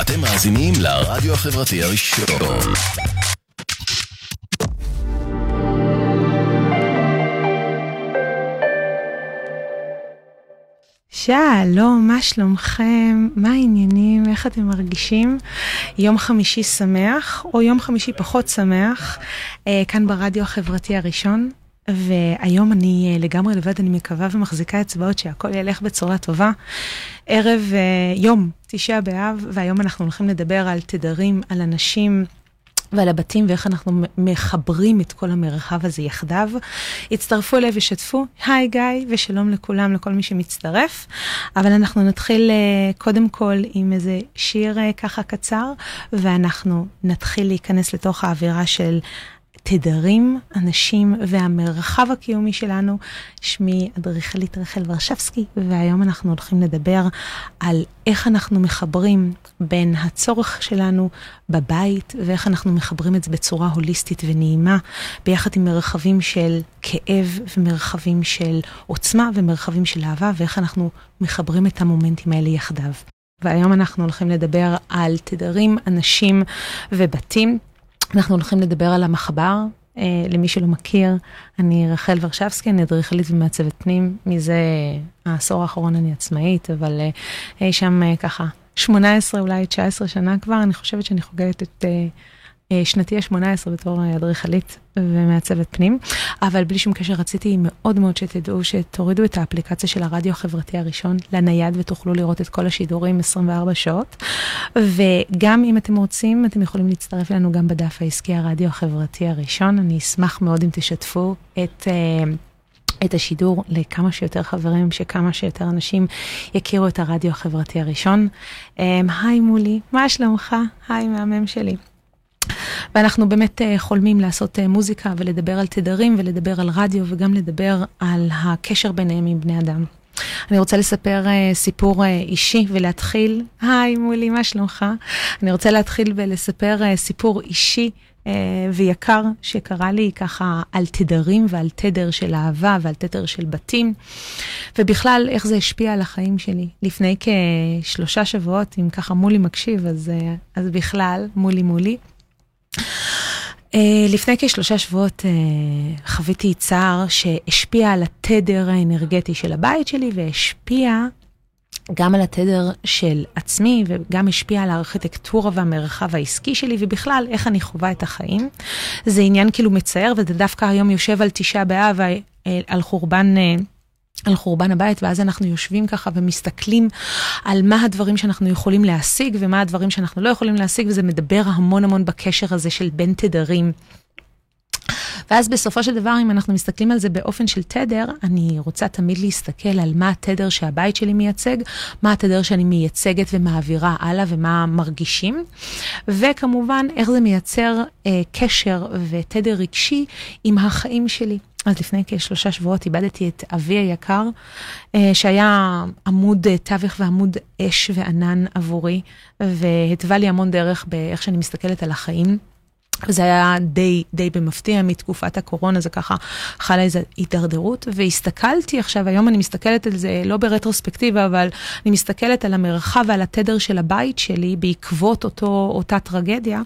אתם מאזינים לרדיו החברתי הראשון. שלום, מה שלומכם? מה העניינים? איך אתם מרגישים? יום חמישי שמח, או יום חמישי פחות שמח, אה, כאן ברדיו החברתי הראשון. והיום אני אה, לגמרי לבד, אני מקווה ומחזיקה אצבעות שהכל ילך בצורה טובה. ערב אה, יום, תשעה באב, והיום אנחנו הולכים לדבר על תדרים, על אנשים. ועל הבתים ואיך אנחנו מחברים את כל המרחב הזה יחדיו. הצטרפו אליי ושתפו, היי גיא, ושלום לכולם, לכל מי שמצטרף. אבל אנחנו נתחיל אה, קודם כל עם איזה שיר ככה קצר, ואנחנו נתחיל להיכנס לתוך האווירה של התדרים, אנשים והמרחב הקיומי שלנו. שמי אדריכלית רחל ורשבסקי, והיום אנחנו הולכים לדבר על איך אנחנו מחברים בין הצורך שלנו בבית, ואיך אנחנו מחברים את זה בצורה הוליסטית ונעימה, ביחד עם מרחבים של כאב ומרחבים של עוצמה ומרחבים של אהבה, ואיך אנחנו מחברים את המומנטים האלה יחדיו. והיום אנחנו הולכים לדבר על תדרים, אנשים ובתים. אנחנו הולכים לדבר על המחבר. Uh, למי שלא מכיר, אני רחל ורשבסקי, אני אדריכלית ומעצבת פנים. מזה העשור האחרון אני עצמאית, אבל uh, אי שם uh, ככה 18, אולי 19 שנה כבר, אני חושבת שאני חוגגת את... אה, שנתי ה-18 בתור אדריכלית ומעצבת פנים, אבל בלי שום קשר רציתי מאוד מאוד שתדעו שתורידו את האפליקציה של הרדיו החברתי הראשון לנייד ותוכלו לראות את כל השידורים 24 שעות. וגם אם אתם רוצים, אתם יכולים להצטרף אלינו גם בדף העסקי הרדיו החברתי הראשון. אני אשמח מאוד אם תשתפו את... Uh, את השידור לכמה שיותר חברים, שכמה שיותר אנשים יכירו את הרדיו החברתי הראשון. Um, היי מולי, מה שלומך? היי מהמם שלי. ואנחנו באמת אה, חולמים לעשות אה, מוזיקה ולדבר על תדרים ולדבר על רדיו וגם לדבר על הקשר ביניהם עם בני אדם. אני רוצה לספר uh, סיפור uh, אישי ולהתחיל, היי מולי, מה שלומך? אני רוצה להתחיל ולספר uh, סיפור אישי uh, ויקר שקרה לי ככה על תדרים ועל תדר של אהבה ועל תדר של בתים, ובכלל איך זה השפיע על החיים שלי. לפני כשלושה שבועות, אם ככה מולי מקשיב, אז, uh, אז בכלל, מולי מולי. Uh, לפני כשלושה שבועות uh, חוויתי צער שהשפיע על התדר האנרגטי של הבית שלי והשפיע גם על התדר של עצמי וגם השפיע על הארכיטקטורה והמרחב העסקי שלי ובכלל איך אני חווה את החיים. זה עניין כאילו מצער וזה דווקא היום יושב על תשעה באב אה, על חורבן על חורבן הבית, ואז אנחנו יושבים ככה ומסתכלים על מה הדברים שאנחנו יכולים להשיג ומה הדברים שאנחנו לא יכולים להשיג, וזה מדבר המון המון בקשר הזה של בין תדרים. ואז בסופו של דבר, אם אנחנו מסתכלים על זה באופן של תדר, אני רוצה תמיד להסתכל על מה התדר שהבית שלי מייצג, מה התדר שאני מייצגת ומעבירה הלאה ומה מרגישים, וכמובן, איך זה מייצר אה, קשר ותדר רגשי עם החיים שלי. אז לפני כשלושה שבועות איבדתי את אבי היקר, אה, שהיה עמוד אה, תווך ועמוד אש וענן עבורי, והתווה לי המון דרך באיך שאני מסתכלת על החיים. וזה היה די, די במפתיע מתקופת הקורונה, זה ככה חלה איזו הידרדרות, והסתכלתי עכשיו, היום אני מסתכלת על זה לא ברטרוספקטיבה, אבל אני מסתכלת על המרחב ועל התדר של הבית שלי בעקבות אותו, אותה טרגדיה,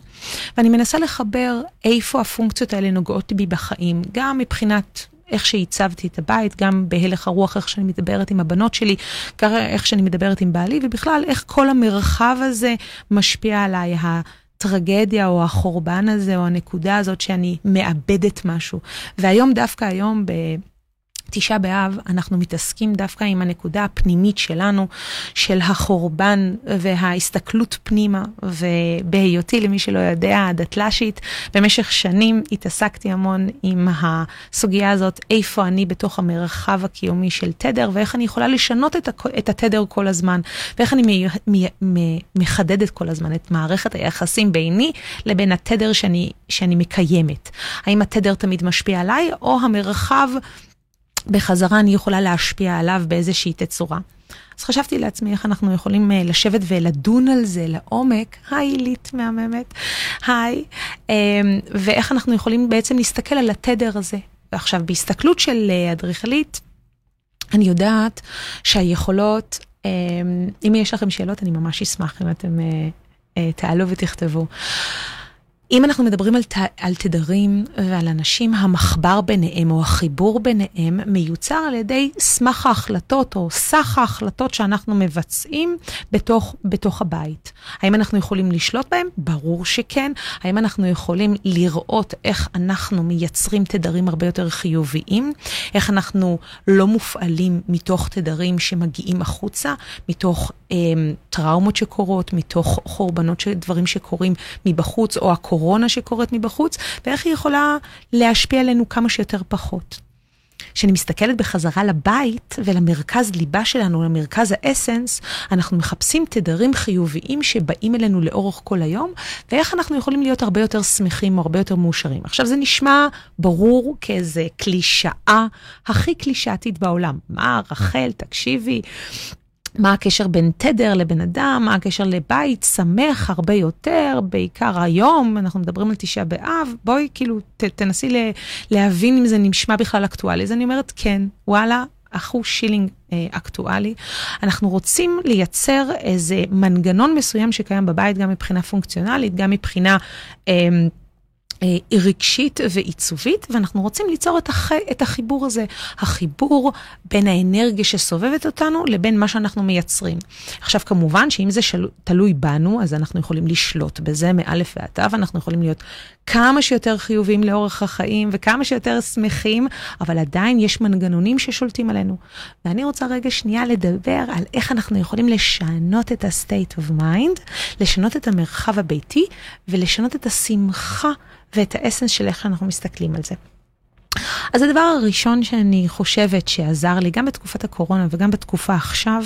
ואני מנסה לחבר איפה הפונקציות האלה נוגעות בי בחיים, גם מבחינת איך שהצבתי את הבית, גם בהלך הרוח, איך שאני מדברת עם הבנות שלי, איך שאני מדברת עם בעלי, ובכלל איך כל המרחב הזה משפיע עליי. הטרגדיה או החורבן הזה או הנקודה הזאת שאני מאבדת משהו. והיום, דווקא היום, ב... תשעה באב אנחנו מתעסקים דווקא עם הנקודה הפנימית שלנו, של החורבן וההסתכלות פנימה, ובהיותי, למי שלא יודע, דתל"שית, במשך שנים התעסקתי המון עם הסוגיה הזאת, איפה אני בתוך המרחב הקיומי של תדר, ואיך אני יכולה לשנות את, את התדר כל הזמן, ואיך אני מ, מ, מ, מחדדת כל הזמן את מערכת היחסים ביני לבין התדר שאני, שאני מקיימת. האם התדר תמיד משפיע עליי, או המרחב... בחזרה אני יכולה להשפיע עליו באיזושהי תצורה. אז חשבתי לעצמי איך אנחנו יכולים uh, לשבת ולדון על זה לעומק, היי עילית מהממת, היי, um, ואיך אנחנו יכולים בעצם להסתכל על התדר הזה. ועכשיו, בהסתכלות של uh, אדריכלית, אני יודעת שהיכולות, um, אם יש לכם שאלות, אני ממש אשמח אם אתם uh, תעלו ותכתבו. אם אנחנו מדברים על, ת, על תדרים ועל אנשים, המחבר ביניהם או החיבור ביניהם מיוצר על ידי סמך ההחלטות או סך ההחלטות שאנחנו מבצעים בתוך, בתוך הבית. האם אנחנו יכולים לשלוט בהם? ברור שכן. האם אנחנו יכולים לראות איך אנחנו מייצרים תדרים הרבה יותר חיוביים? איך אנחנו לא מופעלים מתוך תדרים שמגיעים החוצה, מתוך אה, טראומות שקורות, מתוך חורבנות של דברים שקורים מבחוץ או הקורונה? הקורונה שקורית מבחוץ, ואיך היא יכולה להשפיע עלינו כמה שיותר פחות. כשאני מסתכלת בחזרה לבית ולמרכז ליבה שלנו, למרכז האסנס, אנחנו מחפשים תדרים חיוביים שבאים אלינו לאורך כל היום, ואיך אנחנו יכולים להיות הרבה יותר שמחים או הרבה יותר מאושרים. עכשיו זה נשמע ברור כאיזה קלישאה הכי קלישאתית בעולם. מה, רחל, תקשיבי, מה הקשר בין תדר לבן אדם, מה הקשר לבית שמח הרבה יותר, בעיקר היום, אנחנו מדברים על תשעה באב, בואי כאילו ת, תנסי ל, להבין אם זה נשמע בכלל אקטואלי. אז אני אומרת, כן, וואלה, אחוז שילינג אה, אקטואלי. אנחנו רוצים לייצר איזה מנגנון מסוים שקיים בבית, גם מבחינה פונקציונלית, גם מבחינה... אה, רגשית ועיצובית, ואנחנו רוצים ליצור את, הח... את החיבור הזה, החיבור בין האנרגיה שסובבת אותנו לבין מה שאנחנו מייצרים. עכשיו, כמובן שאם זה של... תלוי בנו, אז אנחנו יכולים לשלוט בזה מאלף ועד תו, אנחנו יכולים להיות כמה שיותר חיוביים לאורך החיים וכמה שיותר שמחים, אבל עדיין יש מנגנונים ששולטים עלינו. ואני רוצה רגע שנייה לדבר על איך אנחנו יכולים לשנות את ה-state of mind, לשנות את המרחב הביתי ולשנות את השמחה. ואת האסנס של איך אנחנו מסתכלים על זה. אז הדבר הראשון שאני חושבת שעזר לי, גם בתקופת הקורונה וגם בתקופה עכשיו,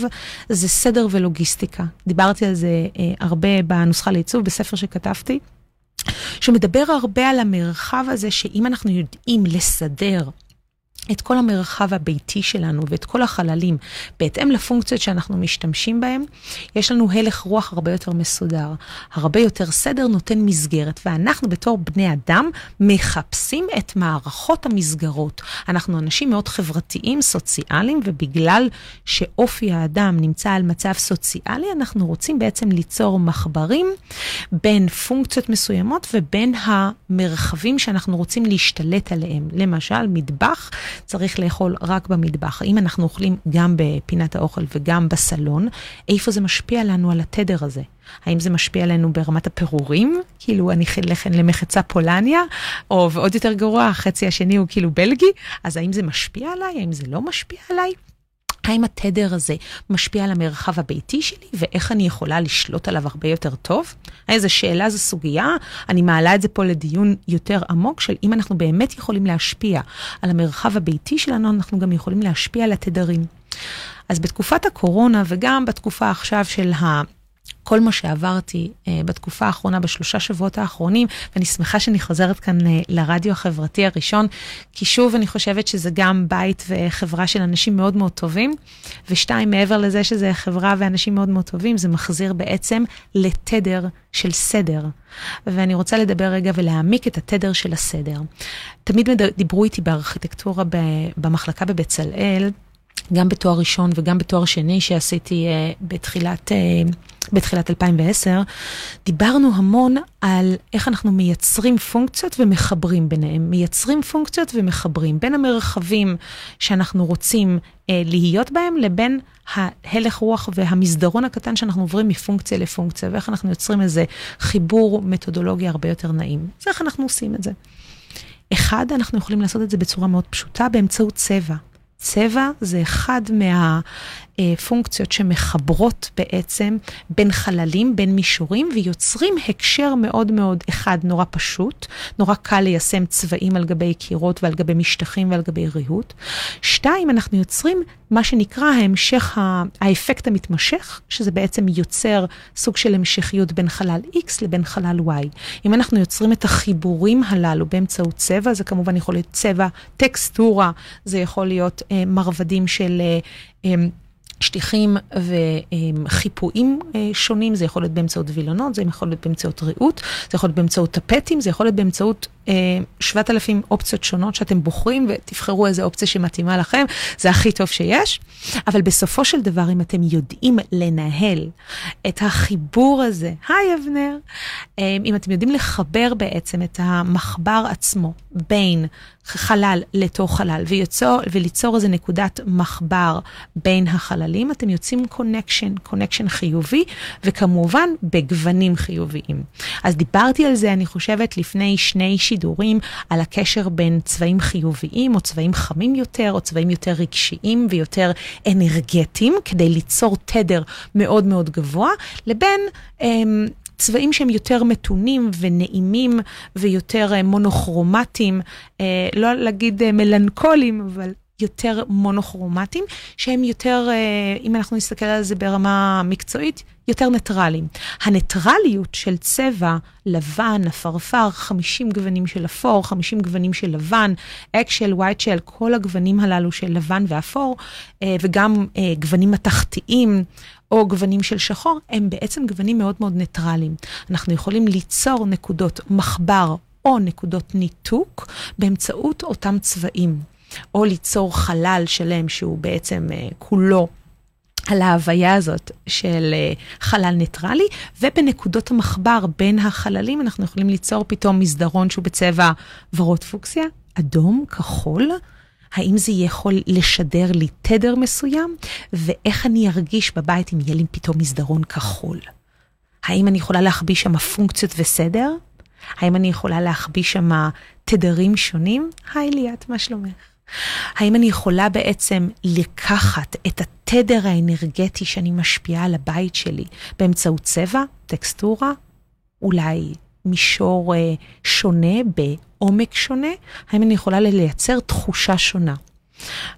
זה סדר ולוגיסטיקה. דיברתי על זה אה, הרבה בנוסחה לעיצוב, בספר שכתבתי, שמדבר הרבה על המרחב הזה, שאם אנחנו יודעים לסדר את כל המרחב הביתי שלנו ואת כל החללים בהתאם לפונקציות שאנחנו משתמשים בהם, יש לנו הלך רוח הרבה יותר מסודר, הרבה יותר סדר נותן מסגרת, ואנחנו בתור בני אדם מחפשים את מערכות המסגרות. אנחנו אנשים מאוד חברתיים, סוציאליים, ובגלל שאופי האדם נמצא על מצב סוציאלי, אנחנו רוצים בעצם ליצור מחברים בין פונקציות מסוימות ובין המרחבים שאנחנו רוצים להשתלט עליהם. למשל, מטבח. צריך לאכול רק במטבח. האם אנחנו אוכלים גם בפינת האוכל וגם בסלון, איפה זה משפיע לנו על התדר הזה? האם זה משפיע עלינו ברמת הפירורים? כאילו אני לכן למחצה פולניה, או ועוד יותר גרוע, החצי השני הוא כאילו בלגי, אז האם זה משפיע עליי? האם זה לא משפיע עליי? האם התדר הזה משפיע על המרחב הביתי שלי ואיך אני יכולה לשלוט עליו הרבה יותר טוב? איזו שאלה, זו סוגיה, אני מעלה את זה פה לדיון יותר עמוק של אם אנחנו באמת יכולים להשפיע על המרחב הביתי שלנו, אנחנו גם יכולים להשפיע על התדרים. אז בתקופת הקורונה וגם בתקופה עכשיו של ה... כל מה שעברתי uh, בתקופה האחרונה, בשלושה שבועות האחרונים, ואני שמחה שאני חוזרת כאן uh, לרדיו החברתי הראשון, כי שוב, אני חושבת שזה גם בית וחברה של אנשים מאוד מאוד טובים, ושתיים, מעבר לזה שזה חברה ואנשים מאוד מאוד טובים, זה מחזיר בעצם לתדר של סדר. ואני רוצה לדבר רגע ולהעמיק את התדר של הסדר. תמיד דיברו איתי בארכיטקטורה במחלקה בבצלאל, גם בתואר ראשון וגם בתואר שני שעשיתי uh, בתחילת... Uh, בתחילת 2010, דיברנו המון על איך אנחנו מייצרים פונקציות ומחברים ביניהם. מייצרים פונקציות ומחברים בין המרחבים שאנחנו רוצים אה, להיות בהם לבין ההלך רוח והמסדרון הקטן שאנחנו עוברים מפונקציה לפונקציה, ואיך אנחנו יוצרים איזה חיבור מתודולוגי הרבה יותר נעים. אז איך אנחנו עושים את זה? אחד, אנחנו יכולים לעשות את זה בצורה מאוד פשוטה באמצעות צבע. צבע זה אחד מהפונקציות שמחברות בעצם בין חללים, בין מישורים, ויוצרים הקשר מאוד מאוד, אחד, נורא פשוט, נורא קל ליישם צבעים על גבי קירות ועל גבי משטחים ועל גבי ריהוט. שתיים, אנחנו יוצרים מה שנקרא ההמשך, האפקט המתמשך, שזה בעצם יוצר סוג של המשכיות בין חלל X לבין חלל Y. אם אנחנו יוצרים את החיבורים הללו באמצעות צבע, זה כמובן יכול להיות צבע, טקסטורה, זה יכול להיות אה, מרבדים של... אה, אה, שטיחים וחיפויים אה, שונים, זה יכול להיות באמצעות וילונות, זה יכול להיות באמצעות ריהוט, זה יכול להיות באמצעות טפטים, זה יכול להיות באמצעות 7,000 אופציות שונות שאתם בוחרים ותבחרו איזה אופציה שמתאימה לכם, זה הכי טוב שיש. אבל בסופו של דבר, אם אתם יודעים לנהל את החיבור הזה, היי אבנר, אם אתם יודעים לחבר בעצם את המחבר עצמו בין חלל לתוך חלל ויצור, וליצור איזה נקודת מחבר בין החללים, אתם יוצאים connection, connection חיובי, וכמובן בגוונים חיוביים. אז דיברתי על זה, אני חושבת, לפני שני שידורים, על הקשר בין צבעים חיוביים, או צבעים חמים יותר, או צבעים יותר רגשיים ויותר אנרגטיים, כדי ליצור תדר מאוד מאוד גבוה, לבין... אמ, צבעים שהם יותר מתונים ונעימים ויותר אה, מונוכרומטיים, אה, לא להגיד אה, מלנכולים, אבל יותר מונוכרומטיים, שהם יותר, אם אנחנו נסתכל על זה ברמה מקצועית, יותר ניטרליים. הניטרליות של צבע לבן, עפרפר, 50 גוונים של אפור, 50 גוונים של לבן, eggshell, white shell, כל הגוונים הללו של לבן ואפור, וגם גוונים מתכתיים. או גוונים של שחור, הם בעצם גוונים מאוד מאוד ניטרליים. אנחנו יכולים ליצור נקודות מחבר או נקודות ניתוק באמצעות אותם צבעים, או ליצור חלל שלם שהוא בעצם uh, כולו. על ההוויה הזאת של uh, חלל ניטרלי, ובנקודות המחבר בין החללים אנחנו יכולים ליצור פתאום מסדרון שהוא בצבע ורוד פוקסיה, אדום, כחול, האם זה יכול לשדר לי תדר מסוים, ואיך אני ארגיש בבית אם יהיה לי פתאום מסדרון כחול. האם אני יכולה להחביא שם פונקציות וסדר? האם אני יכולה להחביא שם תדרים שונים? היי ליאת, מה שלומך? האם אני יכולה בעצם לקחת את התדר האנרגטי שאני משפיעה על הבית שלי באמצעות צבע, טקסטורה, אולי מישור אה, שונה בעומק שונה, האם אני יכולה לייצר תחושה שונה.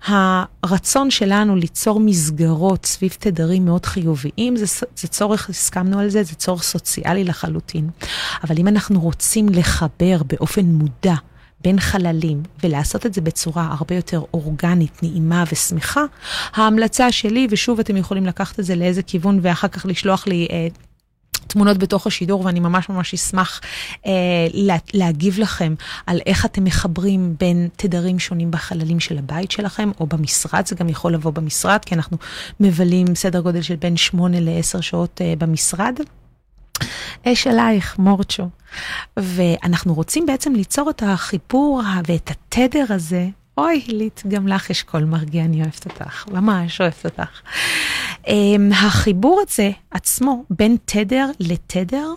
הרצון שלנו ליצור מסגרות סביב תדרים מאוד חיוביים, זה, זה צורך, הסכמנו על זה, זה צורך סוציאלי לחלוטין. אבל אם אנחנו רוצים לחבר באופן מודע בין חללים ולעשות את זה בצורה הרבה יותר אורגנית, נעימה ושמחה, ההמלצה שלי, ושוב אתם יכולים לקחת את זה לאיזה כיוון ואחר כך לשלוח לי אה, תמונות בתוך השידור, ואני ממש ממש אשמח אה, לה, להגיב לכם על איך אתם מחברים בין תדרים שונים בחללים של הבית שלכם, או במשרד, זה גם יכול לבוא במשרד, כי אנחנו מבלים סדר גודל של בין 8 ל-10 שעות אה, במשרד. אש עלייך, מורצ'ו. ואנחנו רוצים בעצם ליצור את החיבור ואת התדר הזה אוי, הילית, גם לך יש קול מרגיע, אני אוהבת אותך, ממש אוהבת אותך. Um, החיבור הזה עצמו, בין תדר לתדר,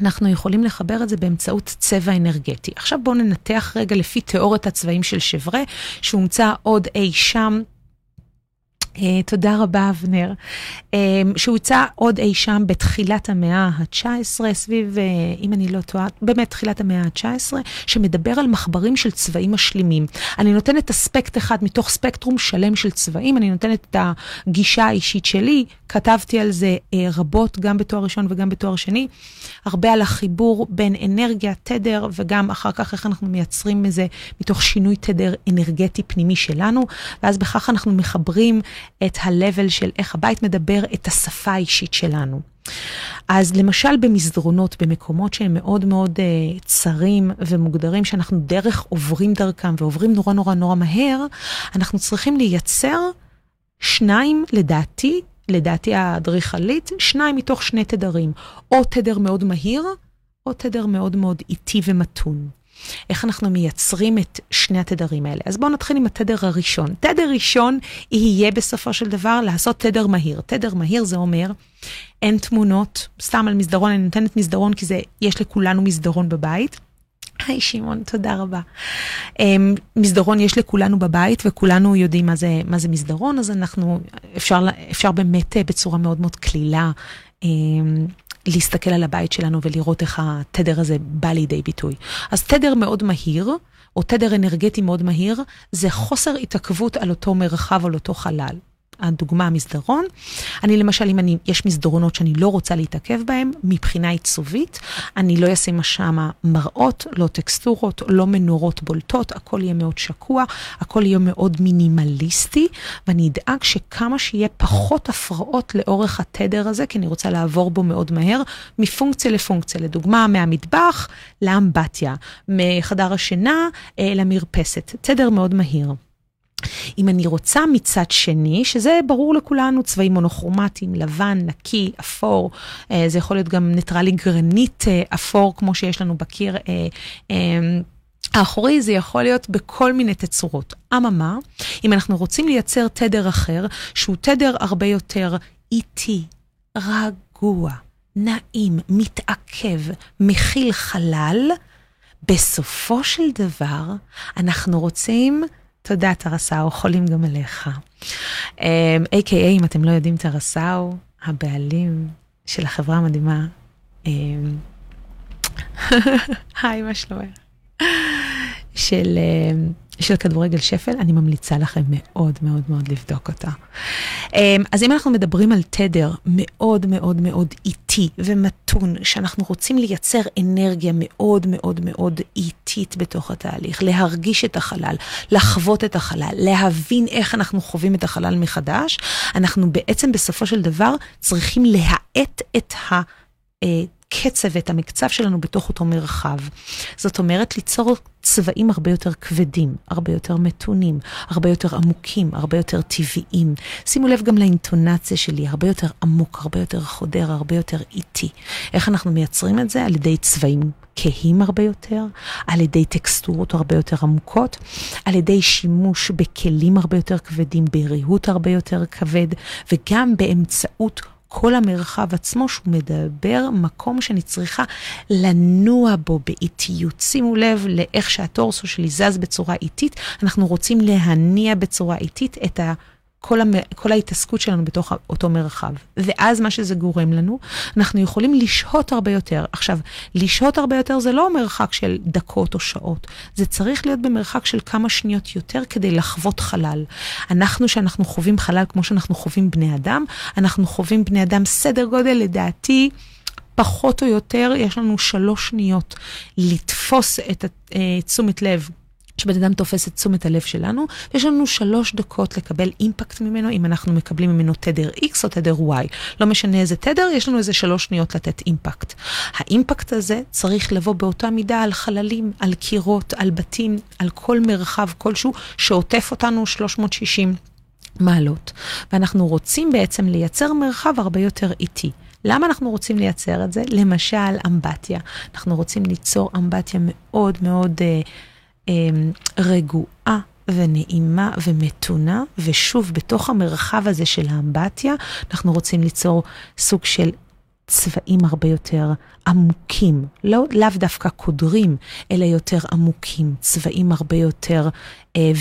אנחנו יכולים לחבר את זה באמצעות צבע אנרגטי. עכשיו בואו ננתח רגע לפי תיאוריית הצבעים של שברה, שהומצא עוד אי שם תודה רבה, אבנר. Uh, שהוצא עוד אי שם בתחילת המאה ה-19, סביב, uh, אם אני לא טועה, באמת תחילת המאה ה-19, שמדבר על מחברים של צבעים משלימים. אני נותנת אספקט אחד מתוך ספקטרום שלם של צבעים, אני נותנת את הגישה האישית שלי, כתבתי על זה רבות, גם בתואר ראשון וגם בתואר שני, הרבה על החיבור בין אנרגיה, תדר, וגם אחר כך איך אנחנו מייצרים מזה מתוך שינוי תדר אנרגטי פנימי שלנו, ואז בכך אנחנו מחברים את ה-level של איך הבית מדבר את השפה האישית שלנו. אז למשל במסדרונות, במקומות שהם מאוד מאוד uh, צרים ומוגדרים, שאנחנו דרך עוברים דרכם ועוברים נורא נורא נורא מהר, אנחנו צריכים לייצר שניים, לדעתי, לדעתי האדריכלית, שניים מתוך שני תדרים, או תדר מאוד מהיר, או תדר מאוד מאוד איטי ומתון. איך אנחנו מייצרים את שני התדרים האלה. אז בואו נתחיל עם התדר הראשון. תדר ראשון יהיה בסופו של דבר לעשות תדר מהיר. תדר מהיר זה אומר, אין תמונות, סתם על מסדרון, אני נותנת מסדרון כי זה, יש לכולנו מסדרון בבית. היי שמעון, תודה רבה. אמ, מסדרון יש לכולנו בבית וכולנו יודעים מה זה, מה זה מסדרון, אז אנחנו, אפשר, אפשר באמת אה, בצורה מאוד מאוד קלילה אמ, להסתכל על הבית שלנו ולראות איך התדר הזה בא לידי ביטוי. אז תדר מאוד מהיר, או תדר אנרגטי מאוד מהיר, זה חוסר התעכבות על אותו מרחב, על אותו חלל. הדוגמה המסדרון. אני למשל, אם אני, יש מסדרונות שאני לא רוצה להתעכב בהם, מבחינה עיצובית, אני לא אשים שם מראות, לא טקסטורות, לא מנורות בולטות, הכל יהיה מאוד שקוע, הכל יהיה מאוד מינימליסטי, ואני אדאג שכמה שיהיה פחות הפרעות לאורך התדר הזה, כי אני רוצה לעבור בו מאוד מהר, מפונקציה לפונקציה. לדוגמה, מהמטבח לאמבטיה, מחדר השינה אה, למרפסת. תדר מאוד מהיר. אם אני רוצה מצד שני, שזה ברור לכולנו, צבעים מונוכרומטיים, לבן, נקי, אפור, אה, זה יכול להיות גם ניטרלי גרנית אה, אפור, כמו שיש לנו בקיר. האחורי זה יכול להיות בכל מיני תצורות. אממה, אם אנחנו רוצים לייצר תדר אחר, שהוא תדר הרבה יותר איטי, רגוע, נעים, מתעכב, מכיל חלל, בסופו של דבר אנחנו רוצים, תודה טרסאו, חולים גם עליך. A.K.A. אם אתם לא יודעים טרסאו, הבעלים של החברה המדהימה. היי, מה שלומך? של, אה, של כדורגל שפל, אני ממליצה לכם מאוד מאוד מאוד לבדוק אותה. אה, אז אם אנחנו מדברים על תדר מאוד מאוד מאוד איטי ומתון, שאנחנו רוצים לייצר אנרגיה מאוד מאוד מאוד איטית בתוך התהליך, להרגיש את החלל, לחוות את החלל, להבין איך אנחנו חווים את החלל מחדש, אנחנו בעצם בסופו של דבר צריכים להאט את ה... אה, הקצב ואת המקצב שלנו בתוך אותו מרחב. זאת אומרת, ליצור צבעים הרבה יותר כבדים, הרבה יותר מתונים, הרבה יותר עמוקים, הרבה יותר טבעיים. שימו לב גם לאינטונציה שלי, הרבה יותר עמוק, הרבה יותר חודר, הרבה יותר איטי. איך אנחנו מייצרים את זה? על ידי צבעים כהים הרבה יותר, על ידי טקסטורות הרבה יותר עמוקות, על ידי שימוש בכלים הרבה יותר כבדים, בריהוט הרבה יותר כבד, וגם באמצעות כל המרחב עצמו שהוא מדבר מקום שאני צריכה לנוע בו באיטיות. שימו לב לאיך שהטורסו שלי זז בצורה איטית, אנחנו רוצים להניע בצורה איטית את ה... כל, המ... כל ההתעסקות שלנו בתוך אותו מרחב. ואז מה שזה גורם לנו, אנחנו יכולים לשהות הרבה יותר. עכשיו, לשהות הרבה יותר זה לא מרחק של דקות או שעות, זה צריך להיות במרחק של כמה שניות יותר כדי לחוות חלל. אנחנו, שאנחנו חווים חלל כמו שאנחנו חווים בני אדם, אנחנו חווים בני אדם סדר גודל, לדעתי, פחות או יותר, יש לנו שלוש שניות לתפוס את אה, תשומת לב שבן אדם תופס את תשומת הלב שלנו, ויש לנו שלוש דקות לקבל אימפקט ממנו, אם אנחנו מקבלים ממנו תדר X או תדר Y. לא משנה איזה תדר, יש לנו איזה שלוש שניות לתת אימפקט. האימפקט הזה צריך לבוא באותה מידה על חללים, על קירות, על בתים, על כל מרחב כלשהו שעוטף אותנו 360 מעלות. ואנחנו רוצים בעצם לייצר מרחב הרבה יותר איטי. למה אנחנו רוצים לייצר את זה? למשל, אמבטיה. אנחנו רוצים ליצור אמבטיה מאוד מאוד... Uh, רגועה ונעימה ומתונה, ושוב, בתוך המרחב הזה של האמבטיה, אנחנו רוצים ליצור סוג של צבעים הרבה יותר עמוקים, לא, לאו דווקא קודרים, אלא יותר עמוקים, צבעים הרבה יותר אה,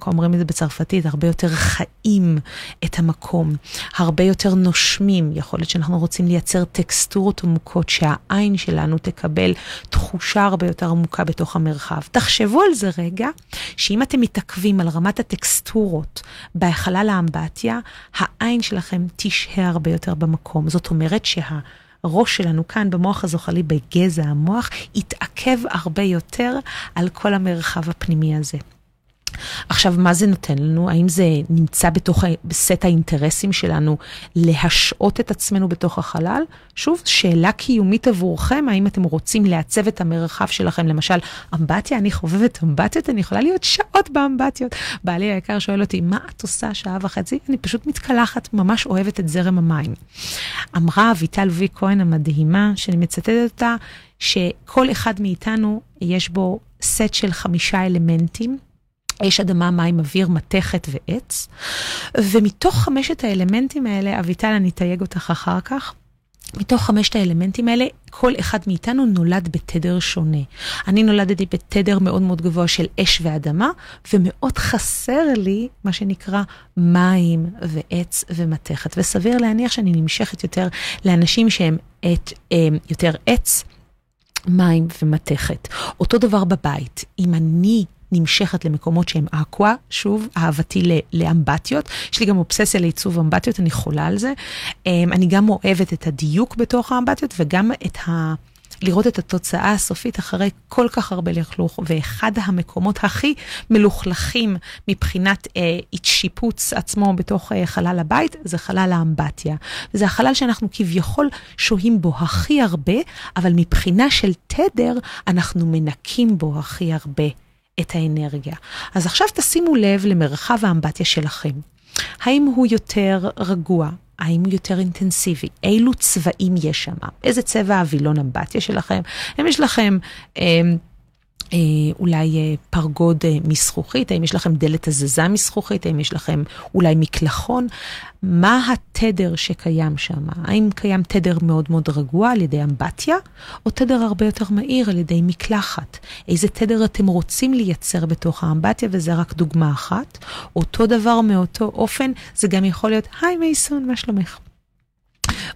כמו אומרים את זה בצרפתית, הרבה יותר חיים את המקום, הרבה יותר נושמים. יכול להיות שאנחנו רוצים לייצר טקסטורות עמוקות, שהעין שלנו תקבל תחושה הרבה יותר עמוקה בתוך המרחב. תחשבו על זה רגע, שאם אתם מתעכבים על רמת הטקסטורות בחלל האמבטיה, העין שלכם תשהה הרבה יותר במקום. זאת אומרת שה... הראש שלנו כאן במוח הזוחלי, בגזע המוח, יתעכב הרבה יותר על כל המרחב הפנימי הזה. עכשיו, מה זה נותן לנו? האם זה נמצא בתוך סט האינטרסים שלנו להשעות את עצמנו בתוך החלל? שוב, שאלה קיומית עבורכם, האם אתם רוצים לעצב את המרחב שלכם? למשל, אמבטיה, אני חובבת אמבטיות, אני יכולה להיות שעות באמבטיות. בעלי היקר שואל אותי, מה את עושה שעה וחצי? אני פשוט מתקלחת, ממש אוהבת את זרם המים. אמרה אביטל וי כהן המדהימה, שאני מצטטת אותה, שכל אחד מאיתנו יש בו סט של חמישה אלמנטים. אש, אדמה, מים, אוויר, מתכת ועץ. ומתוך חמשת האלמנטים האלה, אביטל, אני אתייג אותך אחר כך. מתוך חמשת האלמנטים האלה, כל אחד מאיתנו נולד בתדר שונה. אני נולדתי בתדר מאוד מאוד גבוה של אש ואדמה, ומאוד חסר לי מה שנקרא מים ועץ ומתכת. וסביר להניח שאני נמשכת יותר לאנשים שהם את, יותר עץ, מים ומתכת. אותו דבר בבית. אם אני נמשכת למקומות שהם אקווה, שוב, אהבתי לאמבטיות. יש לי גם אובססיה לעיצוב אמבטיות, אני חולה על זה. אמ, אני גם אוהבת את הדיוק בתוך האמבטיות וגם את ה... לראות את התוצאה הסופית אחרי כל כך הרבה לכלוך, ואחד המקומות הכי מלוכלכים מבחינת אה, שיפוץ עצמו בתוך אה, חלל הבית, זה חלל האמבטיה. וזה החלל שאנחנו כביכול שוהים בו הכי הרבה, אבל מבחינה של תדר, אנחנו מנקים בו הכי הרבה את האנרגיה. אז עכשיו תשימו לב למרחב האמבטיה שלכם. האם הוא יותר רגוע? האם הוא יותר אינטנסיבי? אילו צבעים יש שם? איזה צבע הווילון אמבטיה שלכם? האם יש לכם... אה, אה, אולי אה, פרגוד אה, מזכוכית, האם יש לכם דלת הזזה מזכוכית, האם יש לכם אולי מקלחון, מה התדר שקיים שם? האם קיים תדר מאוד מאוד רגוע על ידי אמבטיה, או תדר הרבה יותר מהיר על ידי מקלחת? איזה תדר אתם רוצים לייצר בתוך האמבטיה, וזה רק דוגמה אחת. אותו דבר מאותו אופן, זה גם יכול להיות, היי מייסון, מה שלומך?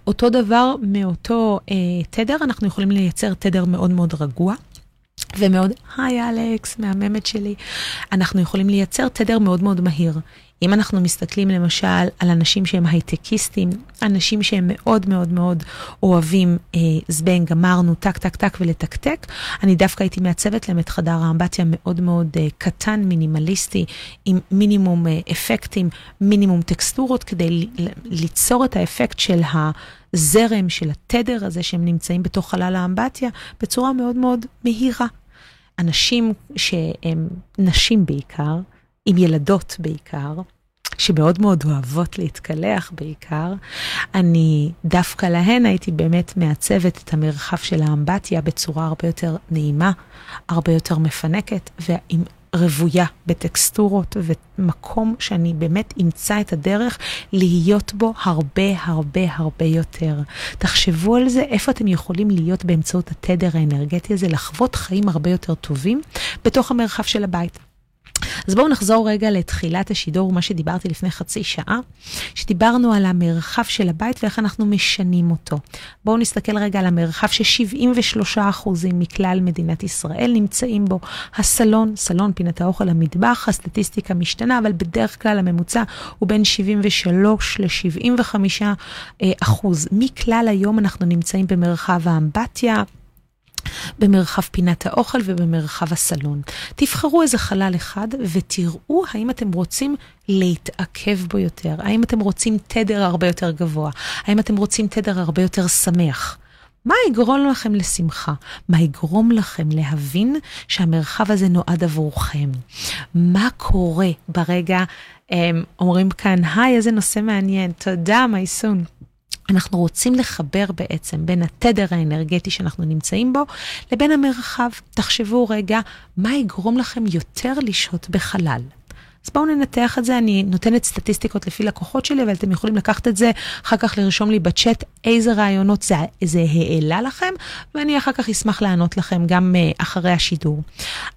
אותו דבר מאותו אה, תדר, אנחנו יכולים לייצר תדר מאוד מאוד רגוע. ומאוד, היי אלכס, מהממת שלי. אנחנו יכולים לייצר תדר מאוד מאוד מהיר. אם אנחנו מסתכלים למשל על אנשים שהם הייטקיסטים, אנשים שהם מאוד מאוד מאוד אוהבים אה, זבנג, גמרנו, טק טק טק ולתקתק, אני דווקא הייתי מעצבת להם את חדר האמבטיה מאוד מאוד אה, קטן, מינימליסטי, עם מינימום אה, אפקטים, מינימום טקסטורות, כדי ליצור את האפקט של הזרם, של התדר הזה שהם נמצאים בתוך חלל האמבטיה, בצורה מאוד מאוד מהירה. אנשים שהם נשים בעיקר, עם ילדות בעיקר, שמאוד מאוד אוהבות להתקלח בעיקר, אני דווקא להן הייתי באמת מעצבת את המרחב של האמבטיה בצורה הרבה יותר נעימה, הרבה יותר מפנקת, ועם רוויה בטקסטורות ומקום שאני באמת אמצא את הדרך להיות בו הרבה הרבה הרבה יותר. תחשבו על זה, איפה אתם יכולים להיות באמצעות התדר האנרגטי הזה, לחוות חיים הרבה יותר טובים בתוך המרחב של הבית. אז בואו נחזור רגע לתחילת השידור, מה שדיברתי לפני חצי שעה, שדיברנו על המרחב של הבית ואיך אנחנו משנים אותו. בואו נסתכל רגע על המרחב ש-73% מכלל מדינת ישראל נמצאים בו. הסלון, סלון, פינת האוכל, המטבח, הסטטיסטיקה משתנה, אבל בדרך כלל הממוצע הוא בין 73 ל-75 אחוז. מכלל היום אנחנו נמצאים במרחב האמבטיה. במרחב פינת האוכל ובמרחב הסלון. תבחרו איזה חלל אחד ותראו האם אתם רוצים להתעכב בו יותר, האם אתם רוצים תדר הרבה יותר גבוה, האם אתם רוצים תדר הרבה יותר שמח. מה יגרום לכם לשמחה? מה יגרום לכם להבין שהמרחב הזה נועד עבורכם? מה קורה ברגע, הם אומרים כאן, היי, איזה נושא מעניין, תודה, מייסון. אנחנו רוצים לחבר בעצם בין התדר האנרגטי שאנחנו נמצאים בו לבין המרחב. תחשבו רגע, מה יגרום לכם יותר לשהות בחלל? אז בואו ננתח את זה, אני נותנת סטטיסטיקות לפי לקוחות שלי, אבל אתם יכולים לקחת את זה, אחר כך לרשום לי בצ'אט איזה רעיונות זה, זה העלה לכם, ואני אחר כך אשמח לענות לכם גם uh, אחרי השידור.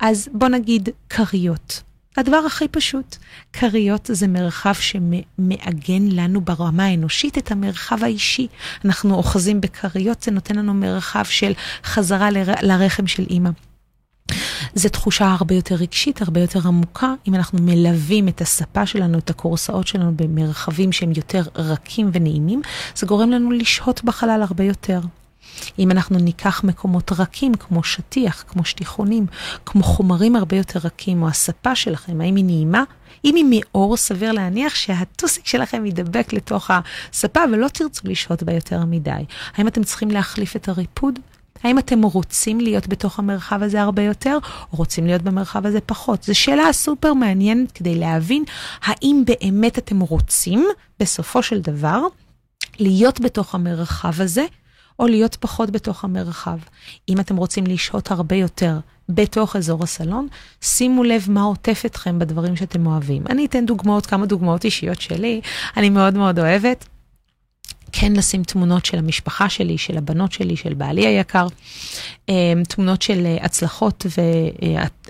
אז בואו נגיד כריות. הדבר הכי פשוט, כריות זה מרחב שמעגן לנו ברמה האנושית את המרחב האישי. אנחנו אוחזים בכריות, זה נותן לנו מרחב של חזרה ל, לרחם של אימא. זו תחושה הרבה יותר רגשית, הרבה יותר עמוקה, אם אנחנו מלווים את הספה שלנו, את הקורסאות שלנו במרחבים שהם יותר רכים ונעימים, זה גורם לנו לשהות בחלל הרבה יותר. אם אנחנו ניקח מקומות רכים כמו שטיח, כמו שטיחונים, כמו חומרים הרבה יותר רכים, או הספה שלכם, האם היא נעימה? אם היא מאור, סביר להניח שהטוסיק שלכם ידבק לתוך הספה ולא תרצו לשהות בה יותר מדי. האם אתם צריכים להחליף את הריפוד? האם אתם רוצים להיות בתוך המרחב הזה הרבה יותר, או רוצים להיות במרחב הזה פחות? זו שאלה סופר מעניינת כדי להבין האם באמת אתם רוצים, בסופו של דבר, להיות בתוך המרחב הזה, או להיות פחות בתוך המרחב. אם אתם רוצים לשהות הרבה יותר בתוך אזור הסלון, שימו לב מה עוטף אתכם בדברים שאתם אוהבים. אני אתן דוגמאות, כמה דוגמאות אישיות שלי, אני מאוד מאוד אוהבת. כן לשים תמונות של המשפחה שלי, של הבנות שלי, של בעלי היקר, אמ, תמונות של אה, הצלחות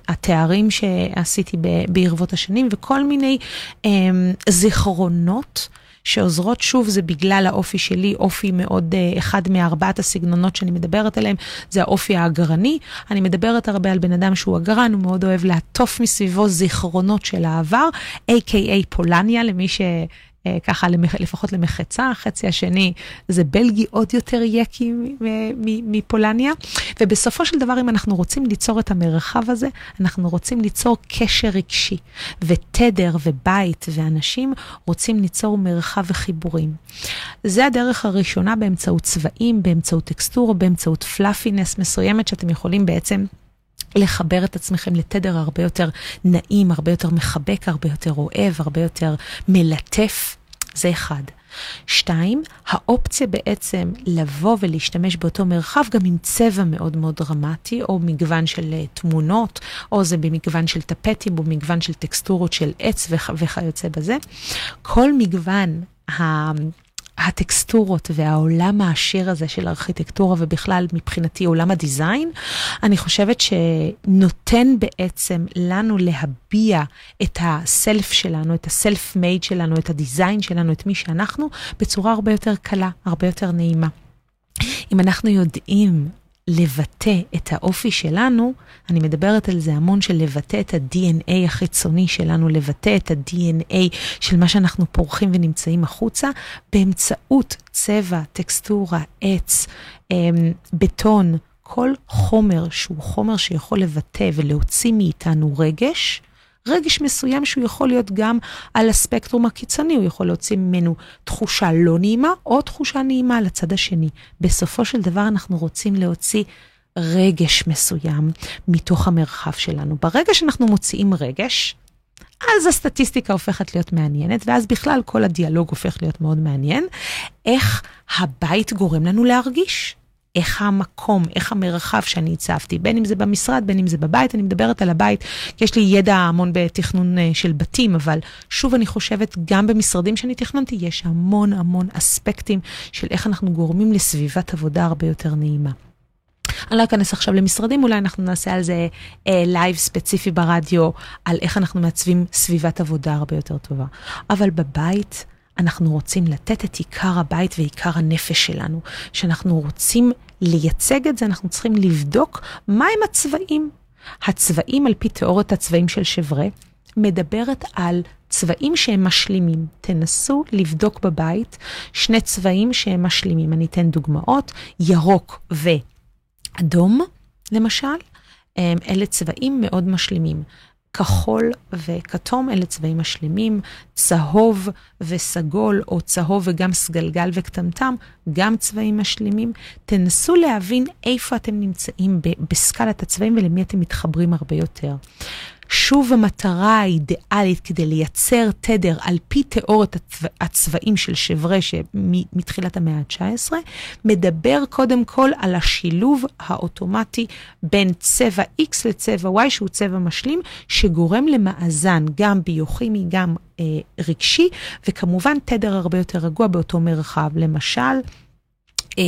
והתארים שעשיתי ברבות השנים, וכל מיני אמ, זיכרונות שעוזרות, שוב, זה בגלל האופי שלי, אופי מאוד, uh, אחד מארבעת הסגנונות שאני מדברת עליהם, זה האופי האגרני. אני מדברת הרבה על בן אדם שהוא אגרן, הוא מאוד אוהב לעטוף מסביבו זיכרונות של העבר, A.K.A. פולניה, למי ש... אה, ככה לפחות למחצה, החצי השני זה בלגי עוד יותר יקי מפולניה. ובסופו של דבר, אם אנחנו רוצים ליצור את המרחב הזה, אנחנו רוצים ליצור קשר רגשי, ותדר ובית ואנשים רוצים ליצור מרחב וחיבורים. זה הדרך הראשונה באמצעות צבעים, באמצעות טקסטורה, באמצעות פלאפינס מסוימת שאתם יכולים בעצם... לחבר את עצמכם לתדר הרבה יותר נעים, הרבה יותר מחבק, הרבה יותר אוהב, הרבה יותר מלטף. זה אחד. שתיים, האופציה בעצם לבוא ולהשתמש באותו מרחב גם עם צבע מאוד מאוד דרמטי, או מגוון של uh, תמונות, או זה במגוון של טפטים, או מגוון של טקסטורות של עץ וכיוצא בזה. כל מגוון הטקסטורות והעולם העשיר הזה של הארכיטקטורה ובכלל מבחינתי עולם הדיזיין, אני חושבת שנותן בעצם לנו להביע את הסלף שלנו, את הסלף מייד שלנו, את הדיזיין שלנו, את מי שאנחנו, בצורה הרבה יותר קלה, הרבה יותר נעימה. אם אנחנו יודעים לבטא את האופי שלנו, אני מדברת על זה המון של לבטא את ה-DNA החיצוני שלנו, לבטא את ה-DNA של מה שאנחנו פורחים ונמצאים החוצה, באמצעות צבע, טקסטורה, עץ, אמ, בטון, כל חומר שהוא חומר שיכול לבטא ולהוציא מאיתנו רגש, רגש מסוים שהוא יכול להיות גם על הספקטרום הקיצוני, הוא יכול להוציא ממנו תחושה לא נעימה או תחושה נעימה לצד השני. בסופו של דבר אנחנו רוצים להוציא רגש מסוים מתוך המרחב שלנו. ברגע שאנחנו מוציאים רגש, אז הסטטיסטיקה הופכת להיות מעניינת, ואז בכלל כל הדיאלוג הופך להיות מאוד מעניין. איך הבית גורם לנו להרגיש? איך המקום, איך המרחב שאני הצבתי, בין אם זה במשרד, בין אם זה בבית, אני מדברת על הבית, כי יש לי ידע המון בתכנון אה, של בתים, אבל שוב אני חושבת, גם במשרדים שאני תכננתי, יש המון המון אספקטים של איך אנחנו גורמים לסביבת עבודה הרבה יותר נעימה. אני לא אכנס עכשיו למשרדים, אולי אנחנו נעשה על זה לייב uh, ספציפי ברדיו, על איך אנחנו מעצבים סביבת עבודה הרבה יותר טובה. אבל בבית, אנחנו רוצים לתת את עיקר הבית ועיקר הנפש שלנו. שאנחנו רוצים לייצג את זה, אנחנו צריכים לבדוק מהם הצבעים. הצבעים, על פי תיאוריית הצבעים של שברה, מדברת על צבעים שהם משלימים. תנסו לבדוק בבית שני צבעים שהם משלימים. אני אתן דוגמאות, ירוק ואדום, למשל. אלה צבעים מאוד משלימים. כחול וכתום אלה צבעים משלימים, צהוב וסגול, או צהוב וגם סגלגל וקטמטם, גם צבעים משלימים. תנסו להבין איפה אתם נמצאים בסקלת הצבעים ולמי אתם מתחברים הרבה יותר. שוב המטרה האידיאלית כדי לייצר תדר על פי תיאוריית הצבע, הצבעים של שברה מתחילת המאה ה-19, מדבר קודם כל על השילוב האוטומטי בין צבע X לצבע Y, שהוא צבע משלים, שגורם למאזן גם ביוכימי, גם אה, רגשי, וכמובן תדר הרבה יותר רגוע באותו מרחב. למשל, אה,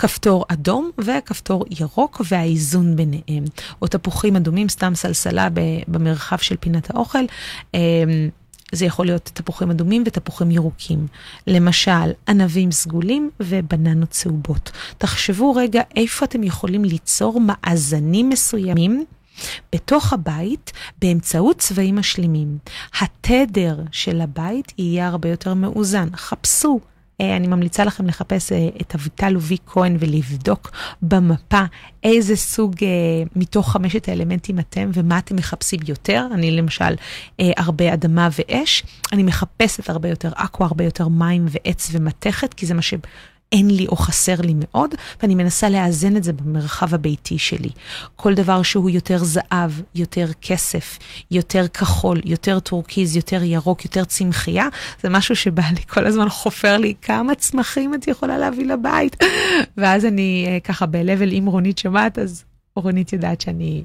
כפתור אדום וכפתור ירוק והאיזון ביניהם. או תפוחים אדומים, סתם סלסלה במרחב של פינת האוכל. אמ, זה יכול להיות תפוחים אדומים ותפוחים ירוקים. למשל, ענבים סגולים ובננות צהובות. תחשבו רגע איפה אתם יכולים ליצור מאזנים מסוימים. בתוך הבית באמצעות צבעים משלימים. התדר של הבית יהיה הרבה יותר מאוזן. חפשו אני ממליצה לכם לחפש אה, את אביטל ובי כהן ולבדוק במפה איזה סוג אה, מתוך חמשת האלמנטים אתם ומה אתם מחפשים יותר. אני למשל הרבה אדמה ואש, אני מחפשת הרבה יותר אקו, הרבה יותר מים ועץ ומתכת, כי זה מה ש... אין לי או חסר לי מאוד, ואני מנסה לאזן את זה במרחב הביתי שלי. כל דבר שהוא יותר זהב, יותר כסף, יותר כחול, יותר טורקיז, יותר ירוק, יותר צמחייה, זה משהו שבא לי כל הזמן חופר לי כמה צמחים את יכולה להביא לבית. ואז אני אה, ככה ב-level, אם רונית שומעת, אז רונית יודעת שאני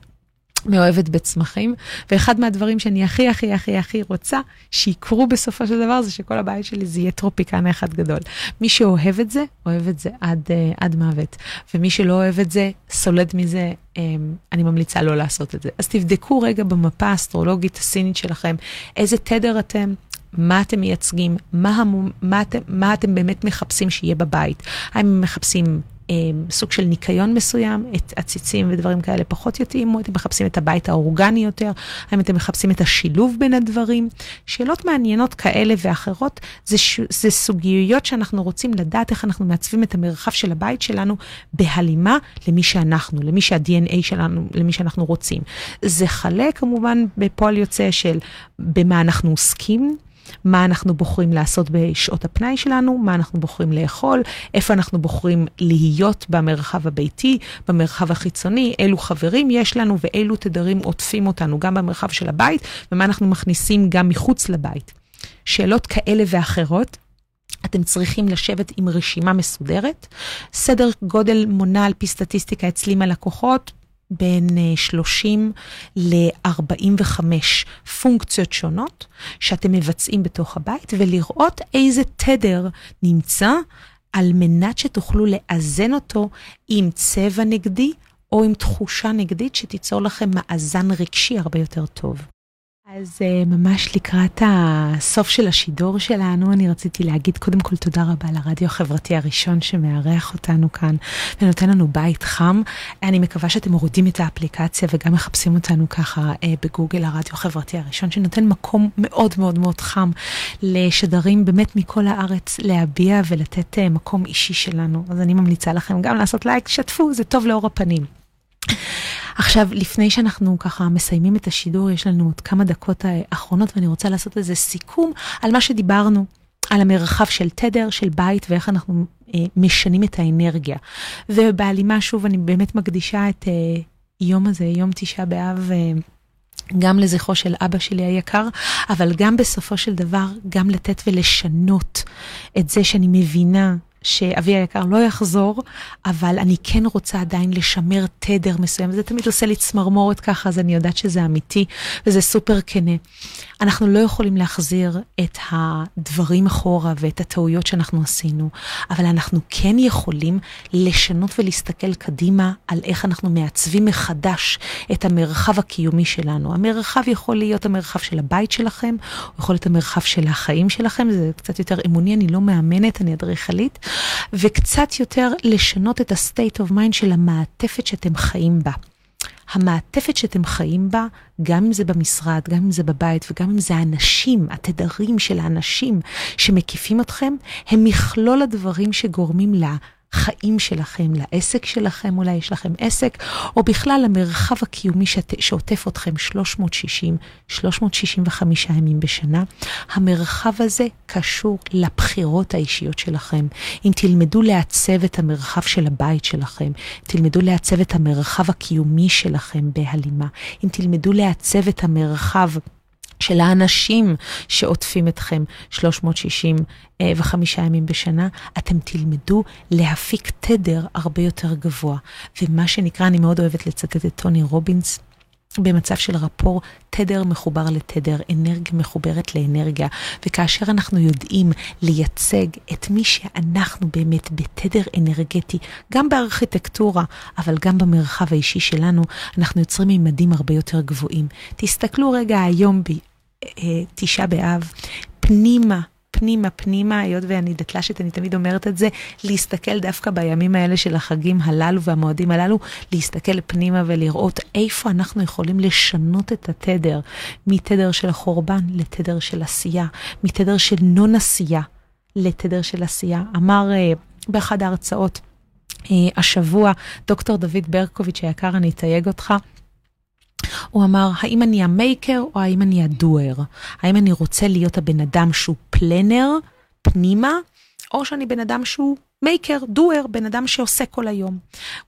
מאוהבת בצמחים, ואחד מהדברים שאני הכי הכי הכי הכי רוצה שיקרו בסופו של דבר זה שכל הבית שלי זה יהיה tropical אחד גדול. מי שאוהב את זה, אוהב את זה עד, uh, עד מוות, ומי שלא אוהב את זה, סולד מזה, um, אני ממליצה לא לעשות את זה. אז תבדקו רגע במפה האסטרולוגית הסינית שלכם, איזה תדר אתם, מה אתם מייצגים, מה, המו, מה, אתם, מה אתם באמת מחפשים שיהיה בבית. האם מחפשים אה, סוג של ניקיון מסוים, את עציצים ודברים כאלה פחות יתאימו, אתם מחפשים את הבית האורגני יותר, האם אתם מחפשים את השילוב בין הדברים. שאלות מעניינות כאלה ואחרות, זה, ש, זה סוגיות שאנחנו רוצים לדעת איך אנחנו מעצבים את המרחב של הבית שלנו בהלימה למי שאנחנו, למי שה-DNA שלנו, למי שאנחנו רוצים. זה חלה כמובן בפועל יוצא של במה אנחנו עוסקים. מה אנחנו בוחרים לעשות בשעות הפנאי שלנו, מה אנחנו בוחרים לאכול, איפה אנחנו בוחרים להיות במרחב הביתי, במרחב החיצוני, אילו חברים יש לנו ואילו תדרים עוטפים אותנו גם במרחב של הבית, ומה אנחנו מכניסים גם מחוץ לבית. שאלות כאלה ואחרות. אתם צריכים לשבת עם רשימה מסודרת. סדר גודל מונה על פי סטטיסטיקה אצלי מהלקוחות, בין 30 ל-45 פונקציות שונות שאתם מבצעים בתוך הבית ולראות איזה תדר נמצא על מנת שתוכלו לאזן אותו עם צבע נגדי או עם תחושה נגדית שתיצור לכם מאזן רגשי הרבה יותר טוב. אז uh, ממש לקראת הסוף של השידור שלנו, אני רציתי להגיד קודם כל תודה רבה לרדיו החברתי הראשון שמארח אותנו כאן ונותן לנו בית חם. אני מקווה שאתם מורידים את האפליקציה וגם מחפשים אותנו ככה uh, בגוגל, הרדיו החברתי הראשון, שנותן מקום מאוד מאוד מאוד חם לשדרים באמת מכל הארץ להביע ולתת uh, מקום אישי שלנו. אז אני ממליצה לכם גם לעשות לייק, שתפו, זה טוב לאור הפנים. עכשיו, לפני שאנחנו ככה מסיימים את השידור, יש לנו עוד כמה דקות האחרונות, ואני רוצה לעשות איזה סיכום על מה שדיברנו. על המרחב של תדר, של בית, ואיך אנחנו אה, משנים את האנרגיה. ובהלימה, שוב, אני באמת מקדישה את אה, יום הזה, יום תשעה באב, אה, גם לזכרו של אבא שלי היקר, אבל גם בסופו של דבר, גם לתת ולשנות את זה שאני מבינה שאבי היקר לא יחזור, אבל אני כן רוצה עדיין לשמר תדר מסוים. זה תמיד עושה לי צמרמורת ככה, אז אני יודעת שזה אמיתי, וזה סופר כנה. אנחנו לא יכולים להחזיר את הדברים אחורה ואת הטעויות שאנחנו עשינו, אבל אנחנו כן יכולים לשנות ולהסתכל קדימה על איך אנחנו מעצבים מחדש את המרחב הקיומי שלנו. המרחב יכול להיות המרחב של הבית שלכם, הוא יכול להיות המרחב של החיים שלכם, זה קצת יותר אמוני, אני לא מאמנת, אני אדריכלית, וקצת יותר לשנות את ה-state of mind של המעטפת שאתם חיים בה. המעטפת שאתם חיים בה, גם אם זה במשרד, גם אם זה בבית וגם אם זה האנשים, התדרים של האנשים שמקיפים אתכם, הם מכלול הדברים שגורמים לה. לחיים שלכם, לעסק שלכם, אולי יש לכם עסק, או בכלל למרחב הקיומי שאת, שעוטף אתכם 360, 365 ימים בשנה. המרחב הזה קשור לבחירות האישיות שלכם. אם תלמדו לעצב את המרחב של הבית שלכם, תלמדו לעצב את המרחב הקיומי שלכם בהלימה, אם תלמדו לעצב את המרחב של האנשים שעוטפים אתכם 365 ימים בשנה, אתם תלמדו להפיק תדר הרבה יותר גבוה. ומה שנקרא, אני מאוד אוהבת לצטט את טוני רובינס, במצב של רפור, תדר מחובר לתדר, אנרגיה מחוברת לאנרגיה, וכאשר אנחנו יודעים לייצג את מי שאנחנו באמת בתדר אנרגטי, גם בארכיטקטורה, אבל גם במרחב האישי שלנו, אנחנו יוצרים מימדים הרבה יותר גבוהים. תסתכלו רגע היום בתשעה אה, באב, פנימה פנימה, פנימה, היות ואני דתל"שית, אני תמיד אומרת את זה, להסתכל דווקא בימים האלה של החגים הללו והמועדים הללו, להסתכל פנימה ולראות איפה אנחנו יכולים לשנות את התדר, מתדר של החורבן לתדר של עשייה, מתדר של נון עשייה לתדר של עשייה. אמר uh, באחד ההרצאות, uh, השבוע, דוקטור דוד ברקוביץ' היקר, אני אתייג אותך. הוא אמר, האם אני המייקר או האם אני הדואר? האם אני רוצה להיות הבן אדם שהוא פלנר, פנימה, או שאני בן אדם שהוא מייקר, דואר, בן אדם שעושה כל היום.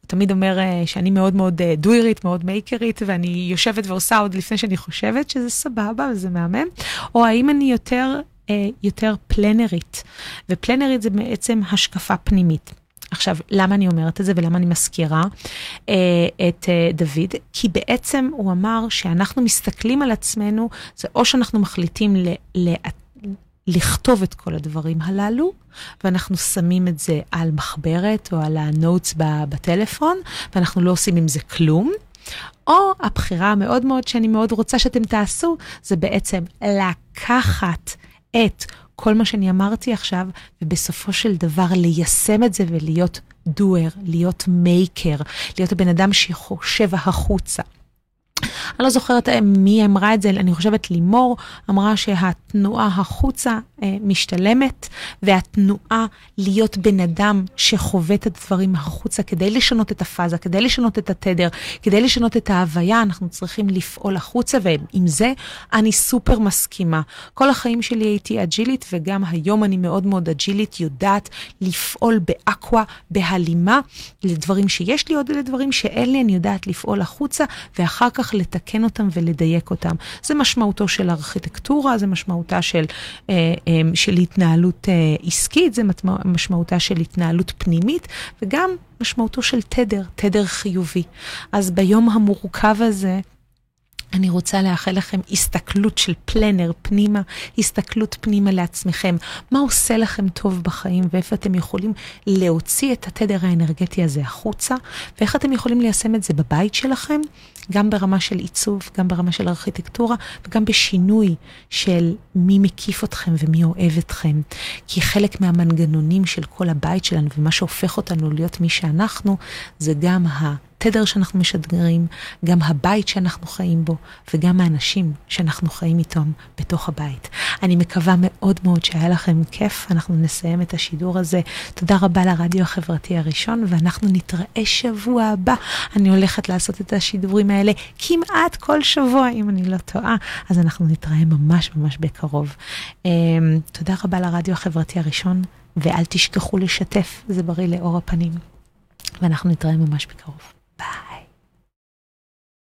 הוא תמיד אומר uh, שאני מאוד מאוד uh, דוארית, מאוד מייקרית, ואני יושבת ועושה עוד לפני שאני חושבת שזה סבבה וזה מהמם, או האם אני יותר, uh, יותר פלנרית, ופלנרית זה בעצם השקפה פנימית. עכשיו, למה אני אומרת את זה ולמה אני מזכירה אה, את אה, דוד? כי בעצם הוא אמר שאנחנו מסתכלים על עצמנו, זה או שאנחנו מחליטים ל, ל, לכתוב את כל הדברים הללו, ואנחנו שמים את זה על מחברת או על הנוטס בטלפון, ואנחנו לא עושים עם זה כלום. או הבחירה המאוד מאוד שאני מאוד רוצה שאתם תעשו, זה בעצם לקחת את כל מה שאני אמרתי עכשיו, ובסופו של דבר ליישם את זה ולהיות doer, להיות maker, להיות הבן אדם שחושב החוצה. אני לא זוכרת אה, מי אמרה את זה, אני חושבת לימור אמרה שהתנועה החוצה אה, משתלמת, והתנועה להיות בן אדם שחווה את הדברים החוצה כדי לשנות את הפאזה, כדי לשנות את התדר, כדי לשנות את ההוויה, אנחנו צריכים לפעול החוצה, ועם זה אני סופר מסכימה. כל החיים שלי הייתי אג'ילית, וגם היום אני מאוד מאוד אג'ילית, יודעת לפעול באקווה, בהלימה, לדברים שיש לי עוד לדברים שאין לי, אני יודעת לפעול החוצה, ואחר כך לתקן אותם ולדייק אותם. זה משמעותו של ארכיטקטורה, זה משמעותה של... אה, אמ, של התנהלות אה, עסקית, זה משמעותה של התנהלות פנימית, וגם משמעותו של תדר, תדר חיובי. אז ביום המורכב הזה, אני רוצה לאחל לכם הסתכלות של פלנר פנימה, הסתכלות פנימה לעצמכם. מה עושה לכם טוב בחיים ואיפה אתם יכולים להוציא את התדר האנרגטי הזה החוצה, ואיך אתם יכולים ליישם את זה בבית שלכם, גם ברמה של עיצוב, גם ברמה של ארכיטקטורה, וגם בשינוי של מי מקיף אתכם ומי אוהב אתכם. כי חלק מהמנגנונים של כל הבית שלנו ומה שהופך אותנו להיות מי שאנחנו, זה גם ה... התדר שאנחנו משדרים, גם הבית שאנחנו חיים בו, וגם האנשים שאנחנו חיים איתם בתוך הבית. אני מקווה מאוד מאוד שהיה לכם כיף, אנחנו נסיים את השידור הזה. תודה רבה לרדיו החברתי הראשון, ואנחנו נתראה שבוע הבא. אני הולכת לעשות את השידורים האלה כמעט כל שבוע, אם אני לא טועה, אז אנחנו נתראה ממש ממש בקרוב. אמ, תודה רבה לרדיו החברתי הראשון, ואל תשכחו לשתף, זה בריא לאור הפנים. ואנחנו נתראה ממש בקרוב. Bye.